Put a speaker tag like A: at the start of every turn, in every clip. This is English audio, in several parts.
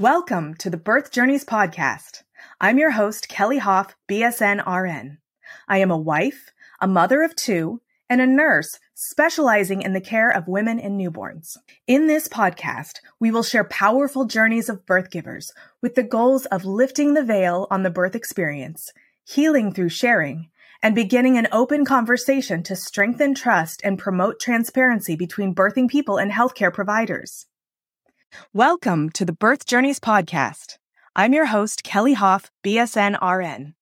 A: Welcome to the Birth Journeys podcast. I'm your host, Kelly Hof, BSN RN. I am a wife, a mother of two, and a nurse specializing in the care of women and newborns. In this podcast, we will share powerful journeys of birth givers with the goals of lifting the veil on the birth experience, healing through sharing, and beginning an open conversation to strengthen trust and promote transparency between birthing people and healthcare providers. Welcome to the Birth Journeys podcast. I'm your host, Kelly Hof, BSN RN.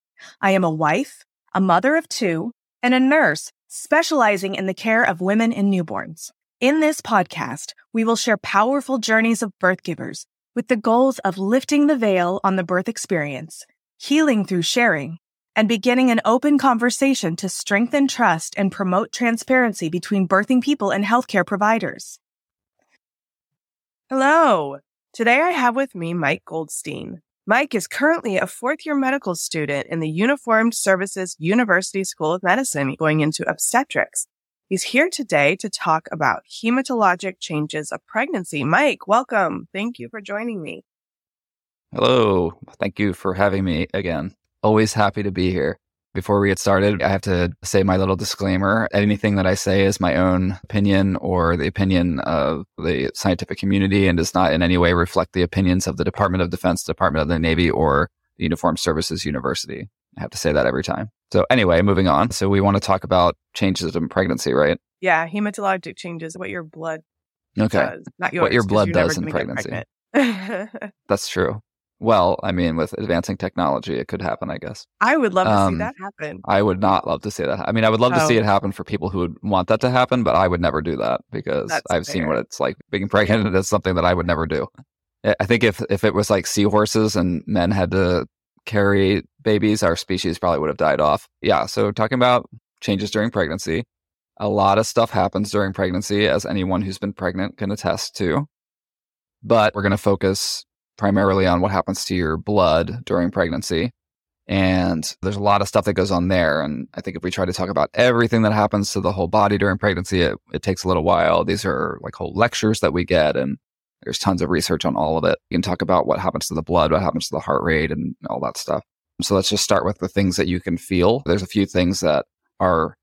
A: I am a wife, a mother of two, and a nurse specializing in the care of women and newborns. In this podcast, we will share powerful journeys of birth givers with the goals of lifting the veil on the birth experience, healing through sharing, and beginning an open conversation to strengthen trust and promote transparency between birthing people and healthcare providers. Hello. Today I have with me Mike Goldstein. Mike is currently a fourth year medical student in the Uniformed Services University School of Medicine going into obstetrics. He's here today to talk about hematologic changes of pregnancy. Mike, welcome. Thank you for joining me.
B: Hello. Thank you for having me again. Always happy to be here. Before we get started, I have to say my little disclaimer. Anything that I say is my own opinion or the opinion of the scientific community and does not in any way reflect the opinions of the Department of Defense, Department of the Navy, or the Uniformed Services University. I have to say that every time. So anyway, moving on. So we want to talk about changes in pregnancy, right?
A: Yeah, hematologic changes, what your blood
B: okay.
A: does, not yours.
B: What your blood does in pregnancy. That's true. Well, I mean, with advancing technology, it could happen, I guess.
A: I would love to
B: Um,
A: see that happen.
B: I would not love to see that. I mean, I would love to see
A: Oh.
B: it happen for people who would want that to happen, but I would never do that because
A: That's
B: I've seen what it's like being pregnant. It's something that I would never do. I- I think if if it was like seahorses and men had to carry babies, our species probably would have died off. Yeah. So talking about changes during pregnancy, a lot of stuff happens during pregnancy, as anyone who's been pregnant can attest to. But we're going to focus primarily on what happens to your blood during pregnancy. And there's a lot of stuff that goes on there. And I think if we try to talk about everything that happens to the whole body during pregnancy, it, it takes a little while. These are like whole lectures that we get, and there's tons of research on all of it. You can talk about what happens to the blood, what happens to the heart rate, and all that stuff. So let's just start with the things that you can feel. There's a few things that are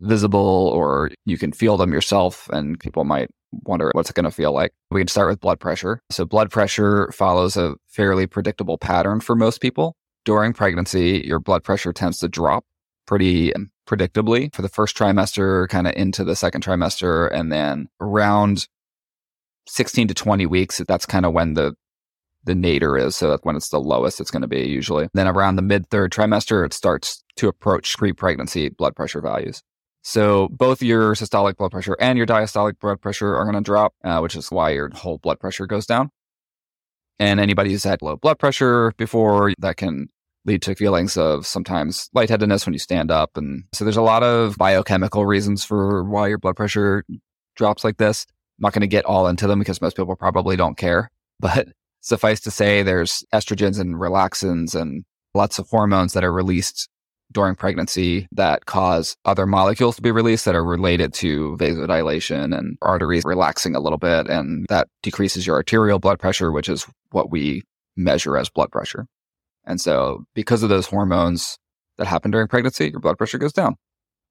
B: visible or you can feel them yourself, and people might wonder what's it going to feel like. We can start with blood pressure. So blood pressure follows a fairly predictable pattern for most people during pregnancy, your blood pressure tends to drop pretty predictably for the first trimester, kind of into the second trimester. And then around 16 to 20 weeks, that's kind of when the the nadir is. So that's when it's the lowest it's going to be usually. Then around the mid third trimester, it starts to approach pre pregnancy blood pressure values. So both your systolic blood pressure and your diastolic blood pressure are going to drop, uh, which is why your whole blood pressure goes down. And anybody who's had low blood pressure before, that can lead to feelings of sometimes lightheadedness when you stand up. And so there's a lot of biochemical reasons for why your blood pressure drops like this. I'm not going to get all into them because most people probably don't care. But suffice to say, there's estrogens and relaxins and lots of hormones that are released during pregnancy that cause other molecules to be released that are related to vasodilation and arteries relaxing a little bit. And that decreases your arterial blood pressure, which is what we measure as blood pressure. And so because of those hormones that happen during pregnancy, your blood pressure goes down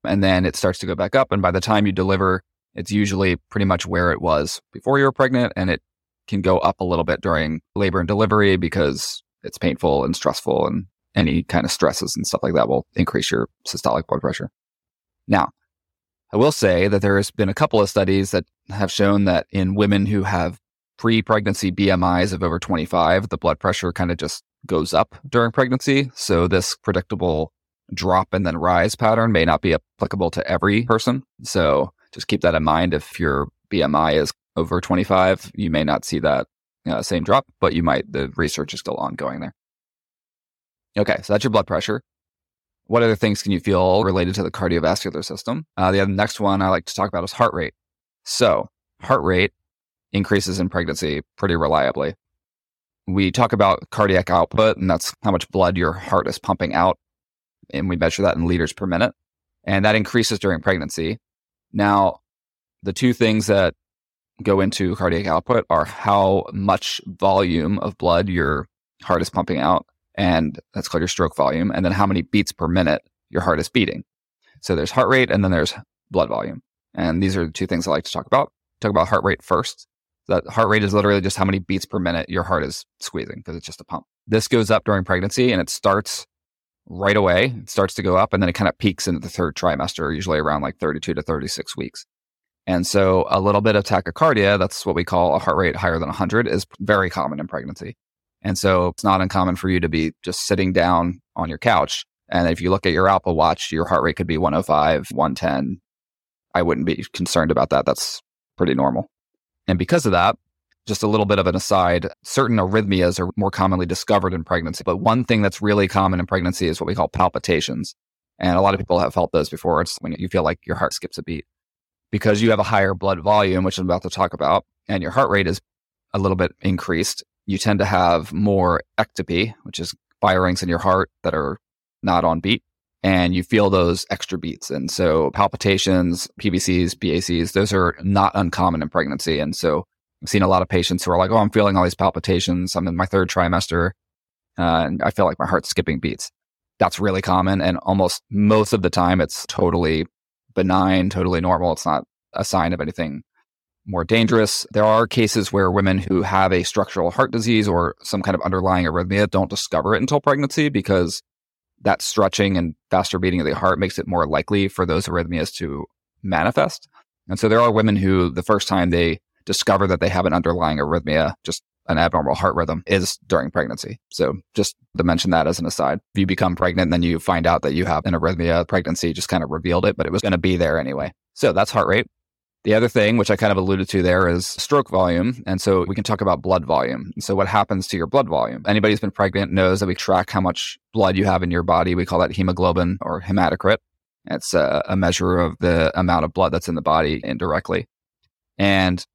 B: and then it starts to go back up. And by the time you deliver, it's usually pretty much where it was before you were pregnant. And it can go up a little bit during labor and delivery because it's painful and stressful and any kind of stresses and stuff like that will increase your systolic blood pressure. Now, I will say that there has been a couple of studies that have shown that in women who have pre-pregnancy BMIs of over 25, the blood pressure kind of just goes up during pregnancy. So this predictable drop and then rise pattern may not be applicable to every person. So just keep that in mind. If your BMI is over 25, you may not see that uh, same drop, but you might, the research is still ongoing there. Okay, so that's your blood pressure. What other things can you feel related to the cardiovascular system? Uh, the next one I like to talk about is heart rate. So, heart rate increases in pregnancy pretty reliably. We talk about cardiac output, and that's how much blood your heart is pumping out. And we measure that in liters per minute. And that increases during pregnancy. Now, the two things that go into cardiac output are how much volume of blood your heart is pumping out. And that's called your stroke volume. And then how many beats per minute your heart is beating. So there's heart rate and then there's blood volume. And these are the two things I like to talk about. Talk about heart rate first. That heart rate is literally just how many beats per minute your heart is squeezing because it's just a pump. This goes up during pregnancy and it starts right away. It starts to go up and then it kind of peaks into the third trimester, usually around like 32 to 36 weeks. And so a little bit of tachycardia, that's what we call a heart rate higher than 100, is very common in pregnancy. And so it's not uncommon for you to be just sitting down on your couch. And if you look at your Apple Watch, your heart rate could be 105, 110. I wouldn't be concerned about that. That's pretty normal. And because of that, just a little bit of an aside, certain arrhythmias are more commonly discovered in pregnancy. But one thing that's really common in pregnancy is what we call palpitations. And a lot of people have felt those before. It's when you feel like your heart skips a beat. Because you have a higher blood volume, which I'm about to talk about, and your heart rate is a little bit increased, you tend to have more ectopy, which is firings in your heart that are not on beat and you feel those extra beats. And so palpitations, PVCs, PACs, those are not uncommon in pregnancy. And so I've seen a lot of patients who are like, oh, I'm feeling all these palpitations. I'm in my third trimester uh, and I feel like my heart's skipping beats. That's really common. And almost most of the time, it's totally benign, totally normal. It's not a sign of anything more dangerous. There are cases where women who have a structural heart disease or some kind of underlying arrhythmia don't discover it until pregnancy because that stretching and faster beating of the heart makes it more likely for those arrhythmias to manifest. And so there are women who the first time they discover that they have an underlying arrhythmia, just an abnormal heart rhythm is during pregnancy. So just to mention that as an aside, if you become pregnant and then you find out that you have an arrhythmia, pregnancy just kind of revealed it, but it was going to be there anyway. So that's heart rate. The other thing, which I kind of alluded to there, is stroke volume. And so we can talk about blood volume. So, what happens to your blood volume? Anybody who's been pregnant knows that we track how much blood you have in your body. We call that hemoglobin or hematocrit. It's a, a measure of the amount of blood that's in the body indirectly. And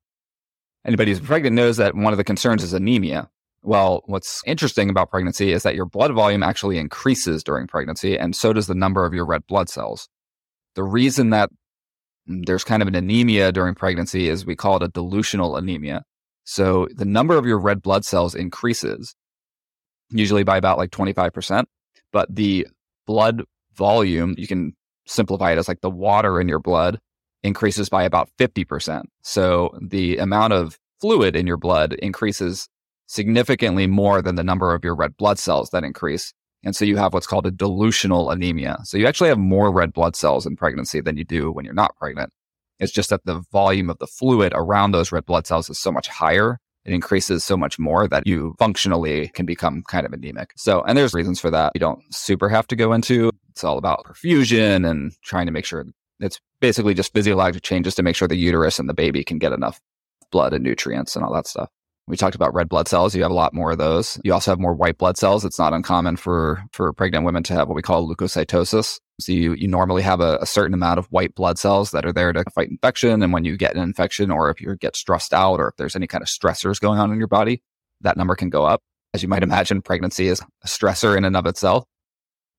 B: anybody who's pregnant knows that one of the concerns is anemia. Well, what's interesting about pregnancy is that your blood volume actually increases during pregnancy, and so does the number of your red blood cells. The reason that there's kind of an anemia during pregnancy as we call it a dilutional anemia. So the number of your red blood cells increases usually by about like 25%, but the blood volume, you can simplify it as like the water in your blood increases by about 50%. So the amount of fluid in your blood increases significantly more than the number of your red blood cells that increase. And so you have what's called a dilutional anemia. So you actually have more red blood cells in pregnancy than you do when you're not pregnant. It's just that the volume of the fluid around those red blood cells is so much higher. It increases so much more that you functionally can become kind of anemic. So, and there's reasons for that. You don't super have to go into. It's all about perfusion and trying to make sure it's basically just physiologic changes to make sure the uterus and the baby can get enough blood and nutrients and all that stuff. We talked about red blood cells. You have a lot more of those. You also have more white blood cells. It's not uncommon for, for pregnant women to have what we call leukocytosis. So you, you normally have a, a, certain amount of white blood cells that are there to fight infection. And when you get an infection or if you get stressed out or if there's any kind of stressors going on in your body, that number can go up. As you might imagine, pregnancy is a stressor in and of itself.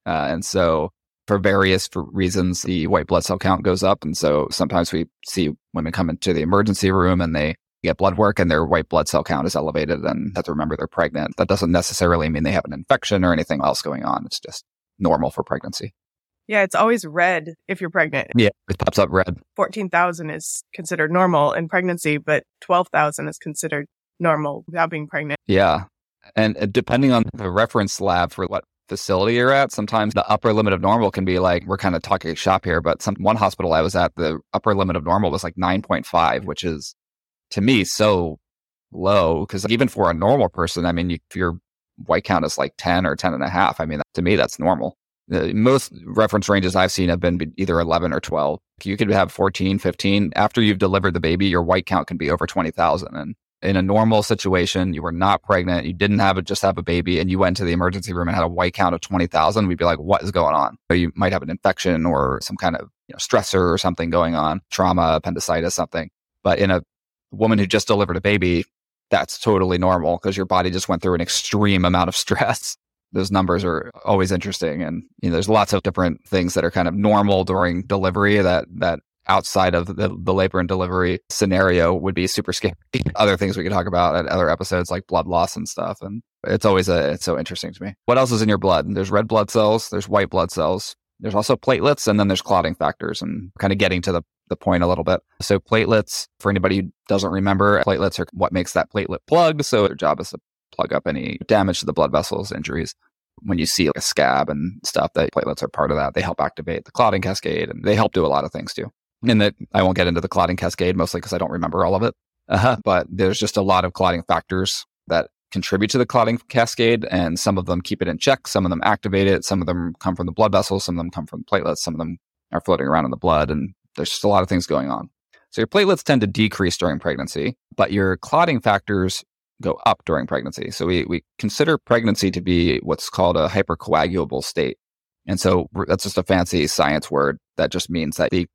B: Uh, and so for various reasons, the white blood cell count goes up. And so sometimes we see women come into the emergency room and they get blood work and their white blood cell count is elevated and have to remember they're pregnant. That doesn't necessarily mean they have an infection or anything else going on. It's just normal for pregnancy.
C: Yeah, it's always red if you're pregnant.
B: Yeah, it pops up red.
C: 14,000 is considered normal in pregnancy, but 12,000 is considered normal without being pregnant.
B: Yeah. And uh, depending on the reference lab for what facility you're at, sometimes the upper limit of normal can be like, we're kind of talking shop here, but some one hospital I was at, the upper limit of normal was like 9.5, which is to me so low because even for a normal person, I mean, you, if your white count is like 10 or 10 and a half, I mean, to me, that's normal. The, most reference ranges I've seen have been either 11 or 12. You could have 14, 15. After you've delivered the baby, your white count can be over 20,000. And in a normal situation, you were not pregnant, you didn't have a, just have a baby, and you went to the emergency room and had a white count of 20,000, we'd be like, what is going on? So you might have an infection or some kind of you know, stressor or something going on, trauma, appendicitis, something. But in a woman who just delivered a baby, that's totally normal because your body just went through an extreme amount of stress. Those numbers are always interesting. And you know, there's lots of different things that are kind of normal during delivery that, that outside of the, the labor and delivery scenario would be super scary. other things we could talk about at other episodes like blood loss and stuff. And it's always a, it's so interesting to me. What else is in your blood? There's red blood cells, there's white blood cells, there's also platelets, and then there's clotting factors and kind of getting to the, the point a little bit. So platelets, for anybody who doesn't remember, platelets are what makes that platelet plug. So their job is to plug up any damage to the blood vessels, injuries when you see like a scab and stuff, that platelets are part of that. They help activate the clotting cascade and they help do a lot of things too and that I won't get into the clotting cascade mostly because I don't remember all of it. Uh-huh. But there's just a lot of clotting factors that contribute to the clotting cascade, and some of them keep it in check, some of them activate it, some of them come from the blood vessels, some of them come from platelets, some of them are floating around in the blood, and there's just a lot of things going on. So your platelets tend to decrease during pregnancy, but your clotting factors go up during pregnancy. So we, we consider pregnancy to be what's called a hypercoagulable state. And so that's just a fancy science word that just means that the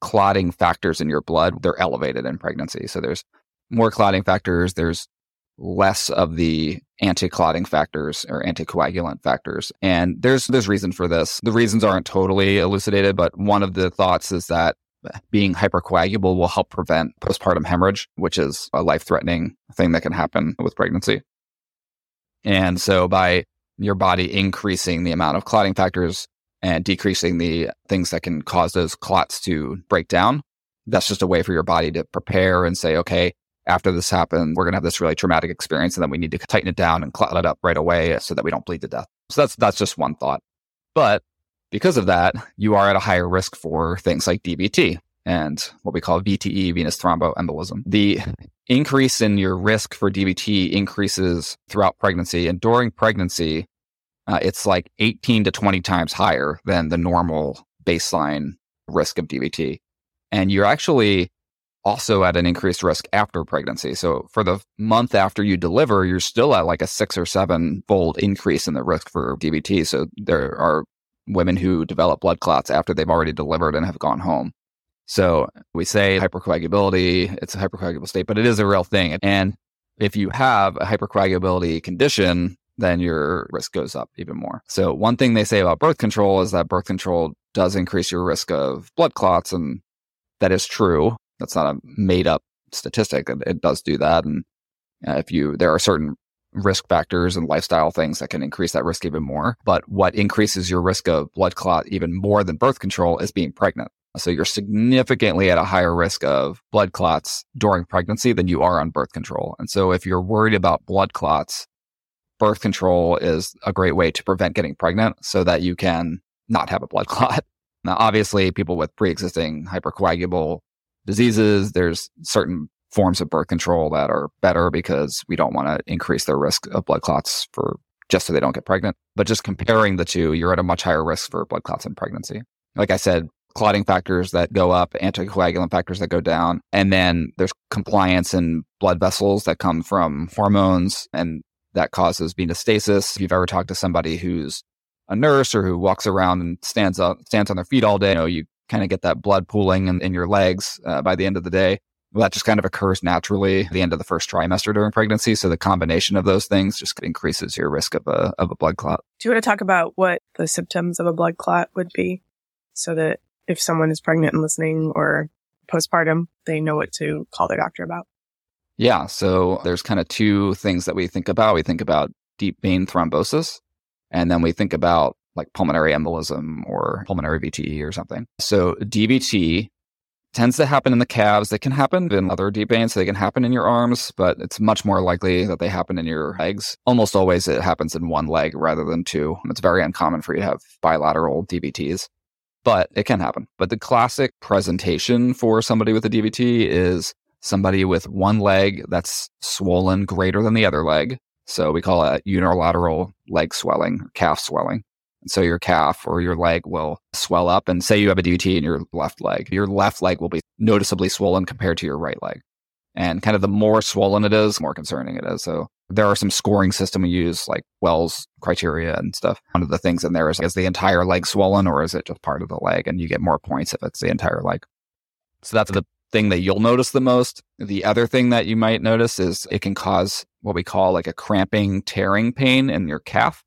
B: clotting factors in your blood, they're elevated in pregnancy. So there's more clotting factors, there's less of the anti-clotting factors or anticoagulant factors. And there's there's reason for this. The reasons aren't totally elucidated, but one of the thoughts is that being hypercoagulable will help prevent postpartum hemorrhage, which is a life-threatening thing that can happen with pregnancy. And so by your body increasing the amount of clotting factors and decreasing the things that can cause those clots to break down. That's just a way for your body to prepare and say, okay, after this happened, we're going to have this really traumatic experience and then we need to tighten it down and clot it up right away so that we don't bleed to death. So that's, that's just one thought. But because of that, you are at a higher risk for things like DVT and what we call VTE, venous thromboembolism. The increase in your risk for DVT increases throughout pregnancy. And during pregnancy, uh, it's like 18 to 20 times higher than the normal baseline risk of DVT. And you're actually also at an increased risk after pregnancy. So for the month after you deliver, you're still at like a six or seven fold increase in the risk for DVT. So there are women who develop blood clots after they've already delivered and have gone home. So we say hypercoagulability, it's a hypercoagulable state, but it is a real thing. And if you have a hypercoagulability condition, then your risk goes up even more. So one thing they say about birth control is that birth control does increase your risk of blood clots. And that is true. That's not a made up statistic. It, it does do that. And uh, if you, there are certain risk factors and lifestyle things that can increase that risk even more. But what increases your risk of blood clot even more than birth control is being pregnant. So you're significantly at a higher risk of blood clots during pregnancy than you are on birth control. And so if you're worried about blood clots, birth control is a great way to prevent getting pregnant so that you can not have a blood clot. Now, obviously, people with pre existing hypercoagulable diseases, there's certain forms of birth control that are better because we don't want to increase their risk of blood clots for just so they don't get pregnant. But just comparing the two, you're at a much higher risk for blood clots in pregnancy. Like I said, clotting factors that go up, anticoagulant factors that go down. And then there's compliance in blood vessels that come from hormones and that causes venostasis. If you've ever talked to somebody who's a nurse or who walks around and stands up, stands on their feet all day, you know, you kind of get that blood pooling in, in your legs uh, by the end of the day. Well, that just kind of occurs naturally at the end of the first trimester during pregnancy. So the combination of those things just increases your risk of a, of a blood clot.
C: Do you want to talk about what the symptoms of a blood clot would be so that if someone is pregnant and listening or postpartum, they know what to call their doctor about?
B: Yeah. So there's kind of two things that we think about. We think about deep vein thrombosis, and then we think about like pulmonary embolism or pulmonary VTE or something. So DVT tends to happen in the calves. They can happen in other deep veins. They can happen in your arms, but it's much more likely that they happen in your legs. Almost always it happens in one leg rather than two. It's very uncommon for you to have bilateral DVTs, but it can happen. But the classic presentation for somebody with a DVT is somebody with one leg that's swollen greater than the other leg. So we call it unilateral leg swelling, calf swelling. So your calf or your leg will swell up. And say you have a DVT in your left leg, your left leg will be noticeably swollen compared to your right leg. And kind of the more swollen it is, the more concerning it is. So there are some scoring system we use like Wells criteria and stuff. One of the things in there is, is the entire leg swollen or is it just part of the leg? And you get more points if it's the entire leg. So that's the thing that you'll notice the most. The other thing that you might notice is it can cause what we call like a cramping, tearing pain in your calf.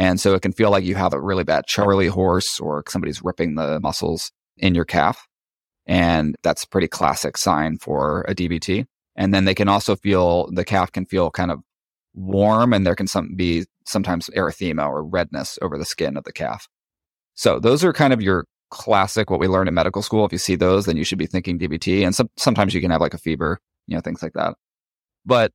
B: And so it can feel like you have a really bad Charlie horse or somebody's ripping the muscles in your calf. And that's a pretty classic sign for a DVT. And then they can also feel, the calf can feel kind of warm and there can some, be sometimes erythema or redness over the skin of the calf. So those are kind of your classic, what we learn in medical school. If you see those, then you should be thinking DVT. And some, sometimes you can have like a fever, you know, things like that. But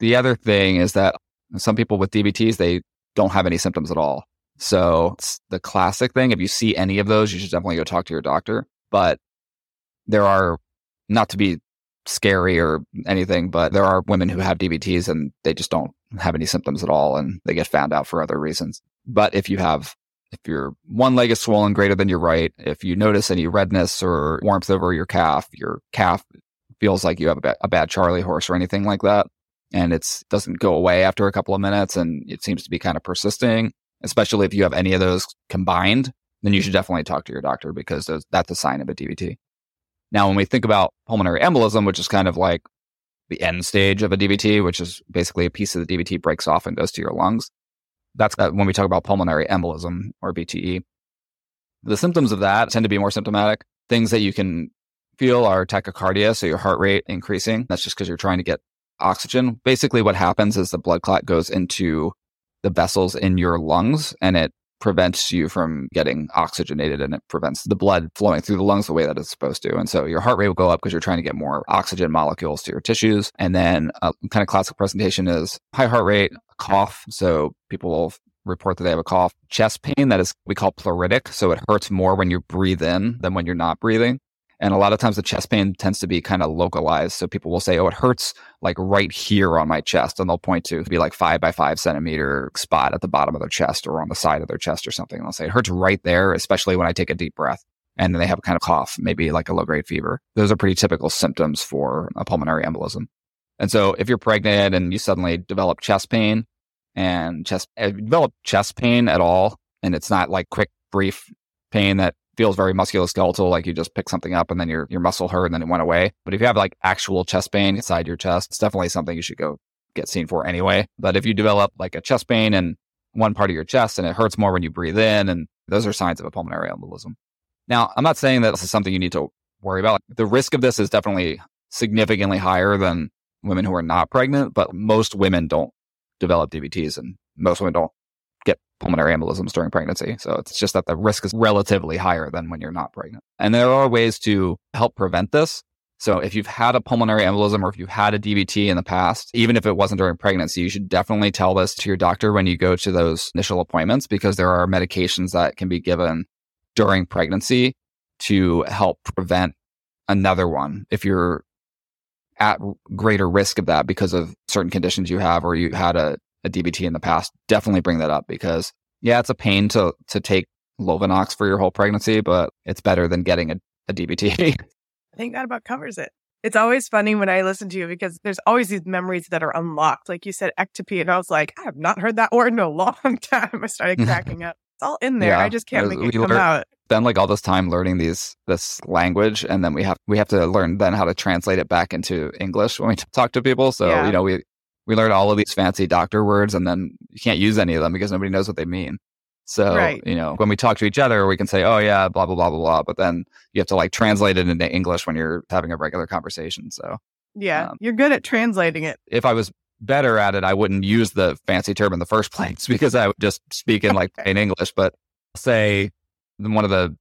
B: the other thing is that some people with DVTs, they don't have any symptoms at all. So it's the classic thing. If you see any of those, you should definitely go talk to your doctor. But there are not to be scary or anything, but there are women who have DVTs and they just don't have any symptoms at all and they get found out for other reasons. But if you have, if your one leg is swollen greater than your right, if you notice any redness or warmth over your calf, your calf feels like you have a, ba- a bad Charlie horse or anything like that, and it doesn't go away after a couple of minutes and it seems to be kind of persisting, especially if you have any of those combined, then you should definitely talk to your doctor because that's a sign of a DVT. Now, when we think about pulmonary embolism, which is kind of like the end stage of a DVT, which is basically a piece of the DVT breaks off and goes to your lungs. That's uh, when we talk about pulmonary embolism or VTE. The symptoms of that tend to be more symptomatic. Things that you can feel are tachycardia, so your heart rate increasing. That's just because you're trying to get oxygen. Basically, what happens is the blood clot goes into the vessels in your lungs and it prevents you from getting oxygenated and it prevents the blood flowing through the lungs the way that it's supposed to. And so your heart rate will go up because you're trying to get more oxygen molecules to your tissues. And then a kind of classic presentation is high heart rate, cough. So people will report that they have a cough, chest pain that is we call pleuritic. So it hurts more when you breathe in than when you're not breathing. And a lot of times the chest pain tends to be kind of localized. So people will say, oh, it hurts like right here on my chest. And they'll point to be like five by five centimeter spot at the bottom of their chest or on the side of their chest or something. And they'll say it hurts right there, especially when I take a deep breath. And then they have a kind of cough, maybe like a low grade fever. Those are pretty typical symptoms for a pulmonary embolism. And so if you're pregnant and you suddenly develop chest pain and chest, eh, develop chest pain at all, and it's not like quick, brief pain that feels very musculoskeletal, like you just pick something up and then your your muscle hurt and then it went away. But if you have like actual chest pain inside your chest, it's definitely something you should go get seen for anyway. But if you develop like a chest pain in one part of your chest and it hurts more when you breathe in, and those are signs of a pulmonary embolism. Now, I'm not saying that this is something you need to worry about. The risk of this is definitely significantly higher than women who are not pregnant, but most women don't develop DVTs and most women don't pulmonary embolisms during pregnancy. So it's just that the risk is relatively higher than when you're not pregnant. And there are ways to help prevent this. So if you've had a pulmonary embolism or if you've had a DVT in the past, even if it wasn't during pregnancy, you should definitely tell this to your doctor when you go to those initial appointments because there are medications that can be given during pregnancy to help prevent another one if you're at greater risk of that because of certain conditions you have or you had a a DVT in the past, definitely bring that up because yeah, it's a pain to to take Lovenox for your whole pregnancy, but it's better than getting a, a DVT.
C: I think that about covers it. It's always funny when I listen to you because there's always these memories that are unlocked. Like you said, ectopy, and I was like, I have not heard that word in a long time. I started cracking up. It's all in there. Yeah, I just can't uh, make it come out.
B: Spend like all this time learning these this language, and then we have we have to learn then how to translate it back into English when we talk to people. So yeah. you know we we learn all of these fancy doctor words and then you can't use any of them because nobody knows what they mean. So, right. you know, when we talk to each other, we can say, oh, yeah, blah, blah, blah, blah, blah. But then you have to like translate it into English when you're having a regular conversation. So,
C: yeah, um, you're good at translating it.
B: If I was better at it, I wouldn't use the fancy term in the first place because I would just speak in like in English. But say one of the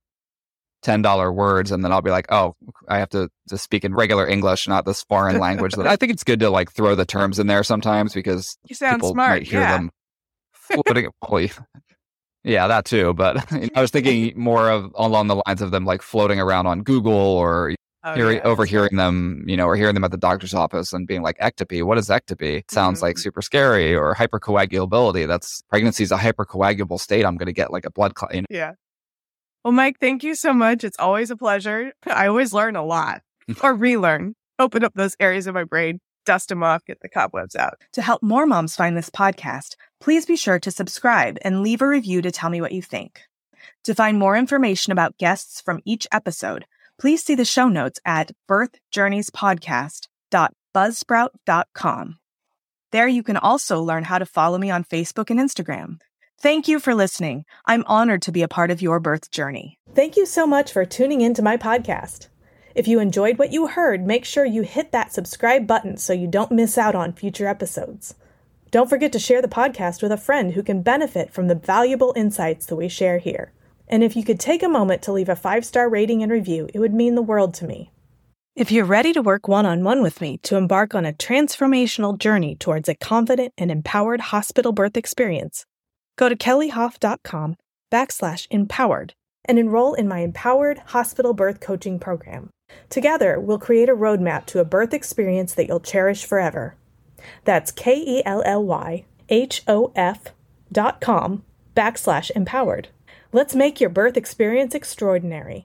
B: $10 words and then I'll be like, oh, I have to, to speak in regular English, not this foreign language. I think it's good to like throw the terms in there sometimes because
C: you sound people smart. Might hear yeah. them
B: floating. yeah, that too. But I was thinking more of along the lines of them like floating around on Google or oh, hearing, yeah, overhearing them, you know, or hearing them at the doctor's office and being like, ectopy, what is ectopy? It sounds mm-hmm. like super scary or hypercoagulability. That's pregnancy is a hypercoagulable state. I'm going to get like a blood clot. You know?
C: Yeah. Well, Mike, thank you so much. It's always a pleasure. I always learn a lot or relearn, open up those areas of my brain, dust them off, get the cobwebs out.
A: To help more moms find this podcast, please be sure to subscribe and leave a review to tell me what you think. To find more information about guests from each episode, please see the show notes at birthjourneyspodcast.buzzsprout.com. There you can also learn how to follow me on Facebook and Instagram. Thank you for listening. I'm honored to be a part of your birth journey. Thank you so much for tuning into my podcast. If you enjoyed what you heard, make sure you hit that subscribe button so you don't miss out on future episodes. Don't forget to share the podcast with a friend who can benefit from the valuable insights that we share here. And if you could take a moment to leave a five star rating and review, it would mean the world to me. If you're ready to work one on one with me to embark on a transformational journey towards a confident and empowered hospital birth experience, go to kellyhof.com backslash empowered and enroll in my Empowered Hospital Birth Coaching Program. Together, we'll create a roadmap to a birth experience that you'll cherish forever. That's K E L L Y H O F dot com backslash empowered. Let's make your birth experience extraordinary.